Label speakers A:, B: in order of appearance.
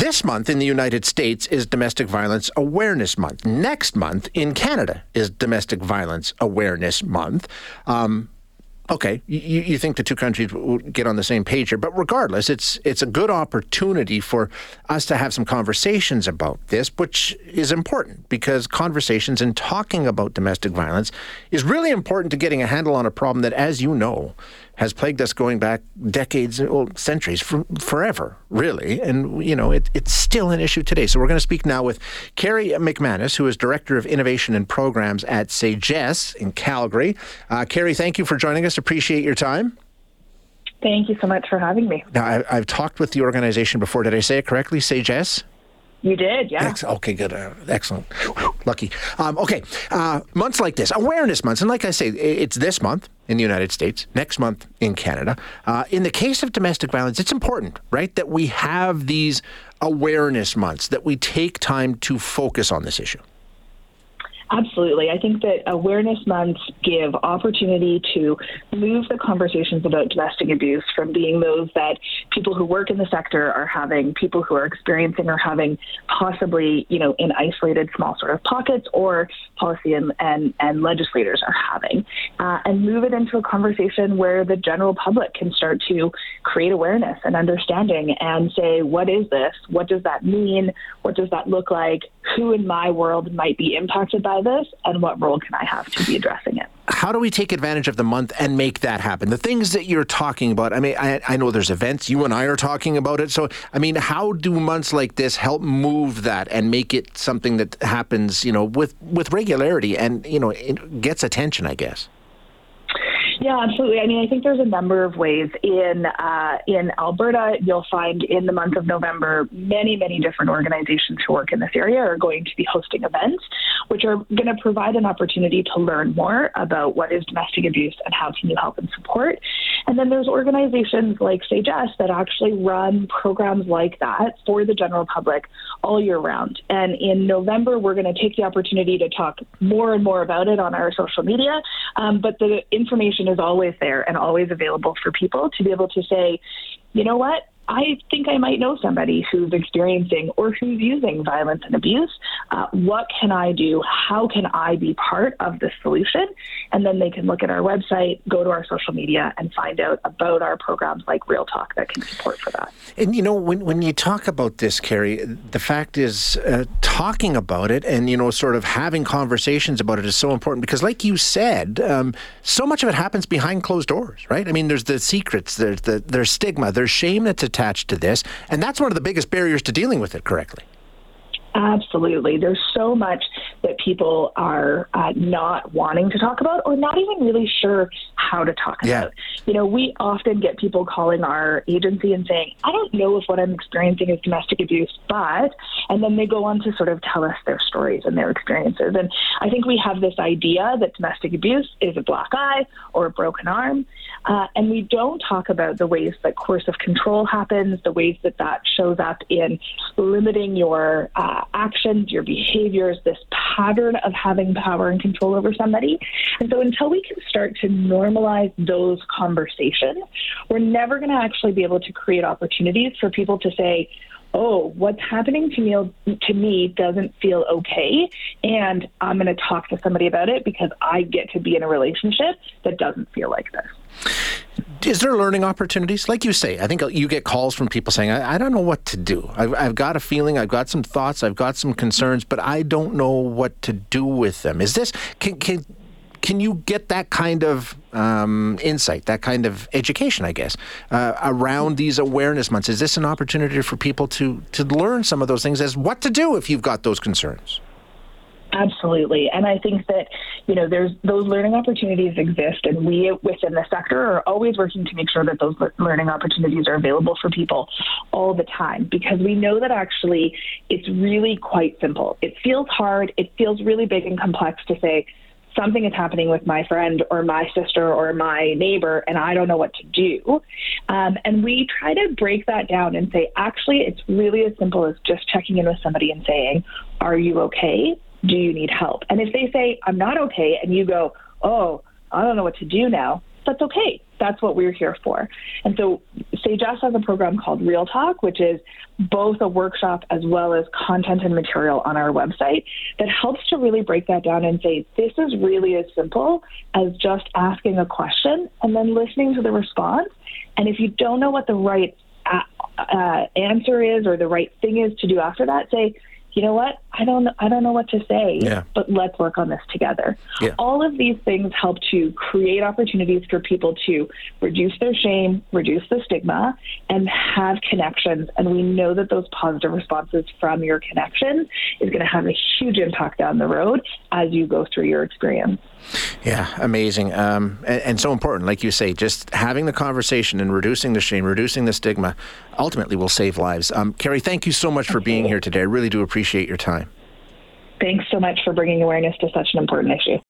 A: This month in the United States is Domestic Violence Awareness Month. Next month in Canada is Domestic Violence Awareness Month. Um, okay, you, you think the two countries would get on the same page here, but regardless, it's it's a good opportunity for us to have some conversations about this, which is important because conversations and talking about domestic violence is really important to getting a handle on a problem that, as you know, has plagued us going back decades, well, centuries, for, forever, really. And, you know, it, it's still an issue today. So we're going to speak now with Carrie McManus, who is Director of Innovation and Programs at Sagesse in Calgary. Uh, Carrie, thank you for joining us. Appreciate your time.
B: Thank you so much for having me.
A: Now, I, have talked with the organization before. Did I say it correctly? Sagesse?
B: You did, yeah.
A: Ex- okay, good. Uh, excellent. Lucky. Um, okay, uh, months like this, awareness months, and like I say, it's this month in the United States, next month in Canada. Uh, in the case of domestic violence, it's important, right, that we have these awareness months, that we take time to focus on this issue.
B: Absolutely. I think that awareness months give opportunity to move the conversations about domestic abuse from being those that people who work in the sector are having, people who are experiencing or having possibly, you know, in isolated small sort of pockets or policy and, and, and legislators are having, uh, and move it into a conversation where the general public can start to create awareness and understanding and say, what is this? What does that mean? What does that look like? Who in my world might be impacted by this and what role can I have to be addressing it?
A: How do we take advantage of the month and make that happen? The things that you're talking about, I mean, I, I know there's events, you and I are talking about it. So, I mean, how do months like this help move that and make it something that happens, you know, with, with regularity and, you know, gets attention, I guess?
B: Yeah, absolutely. I mean, I think there's a number of ways in uh, in Alberta. You'll find in the month of November, many many different organizations who work in this area are going to be hosting events, which are going to provide an opportunity to learn more about what is domestic abuse and how can you help and support. And then there's organizations like Sagesse that actually run programs like that for the general public all year round. And in November, we're going to take the opportunity to talk more and more about it on our social media. Um, but the information is always there and always available for people to be able to say, you know what? I think I might know somebody who's experiencing or who's using violence and abuse. Uh, what can I do? How can I be part of the solution? And then they can look at our website, go to our social media, and find out about our programs like Real Talk that can support for that.
A: And you know, when, when you talk about this, Carrie, the fact is uh, talking about it and, you know, sort of having conversations about it is so important because, like you said, um, so much of it happens behind closed doors, right? I mean, there's the secrets, there's the there's stigma, there's shame that's attached attached to this. And that's one of the biggest barriers to dealing with it correctly.
B: Absolutely. There's so much that people are uh, not wanting to talk about or not even really sure how to talk yeah. about. You know, we often get people calling our agency and saying, I don't know if what I'm experiencing is domestic abuse, but, and then they go on to sort of tell us their stories and their experiences. And I think we have this idea that domestic abuse is a black eye or a broken arm. Uh, and we don't talk about the ways that coercive control happens, the ways that that shows up in limiting your uh, actions, your behaviors, this pattern of having power and control over somebody. And so until we can start to normalize those conversations, we're never going to actually be able to create opportunities for people to say, oh, what's happening to me to me doesn't feel okay, and I'm going to talk to somebody about it because I get to be in a relationship that doesn't feel like this.
A: Is there learning opportunities? Like you say, I think you get calls from people saying, I, I don't know what to do. I've, I've, got a feeling, I've got some thoughts, I've got some concerns, but I don't know what to do with them. Is this, can, can, can you get that kind of um, insight, that kind of education, I guess, uh, around these awareness months? Is this an opportunity for people to, to learn some of those things as what to do if you've got those concerns?
B: Absolutely. And I think that, you know, there's those learning opportunities exist and we within the sector are always working to make sure that those learning opportunities are available for people all the time because we know that actually it's really quite simple. It feels hard, it feels really big and complex to say something is happening with my friend or my sister or my neighbor and I don't know what to do. Um, and we try to break that down and say, actually, it's really as simple as just checking in with somebody and saying, Are you okay? Do you need help? And if they say, I'm not okay, and you go, oh, I don't know what to do now, that's okay. That's what we're here for. And so Sagesse has a program called Real Talk, which is both a workshop as well as content and material on our website that helps to really break that down and say, this is really as simple as just asking a question and then listening to the response. And if you don't know what the right uh, uh, answer is or the right thing is to do after that, say, you know what? I don't I don't know what to say,
A: yeah.
B: but let's work on this together.
A: Yeah.
B: All of these things help to create opportunities for people to reduce their shame, reduce the stigma, and have connections. And we know that those positive responses from your connections is going to have a huge impact down the road as you go through your experience.
A: Yeah, amazing. Um, and, and, so important, like you say, just having the conversation and reducing the shame, reducing the stigma, ultimately will save lives. Um, Carrie, thank you so much for being here today. I really do appreciate your time.
B: Thanks so much for bringing awareness to such an important issue.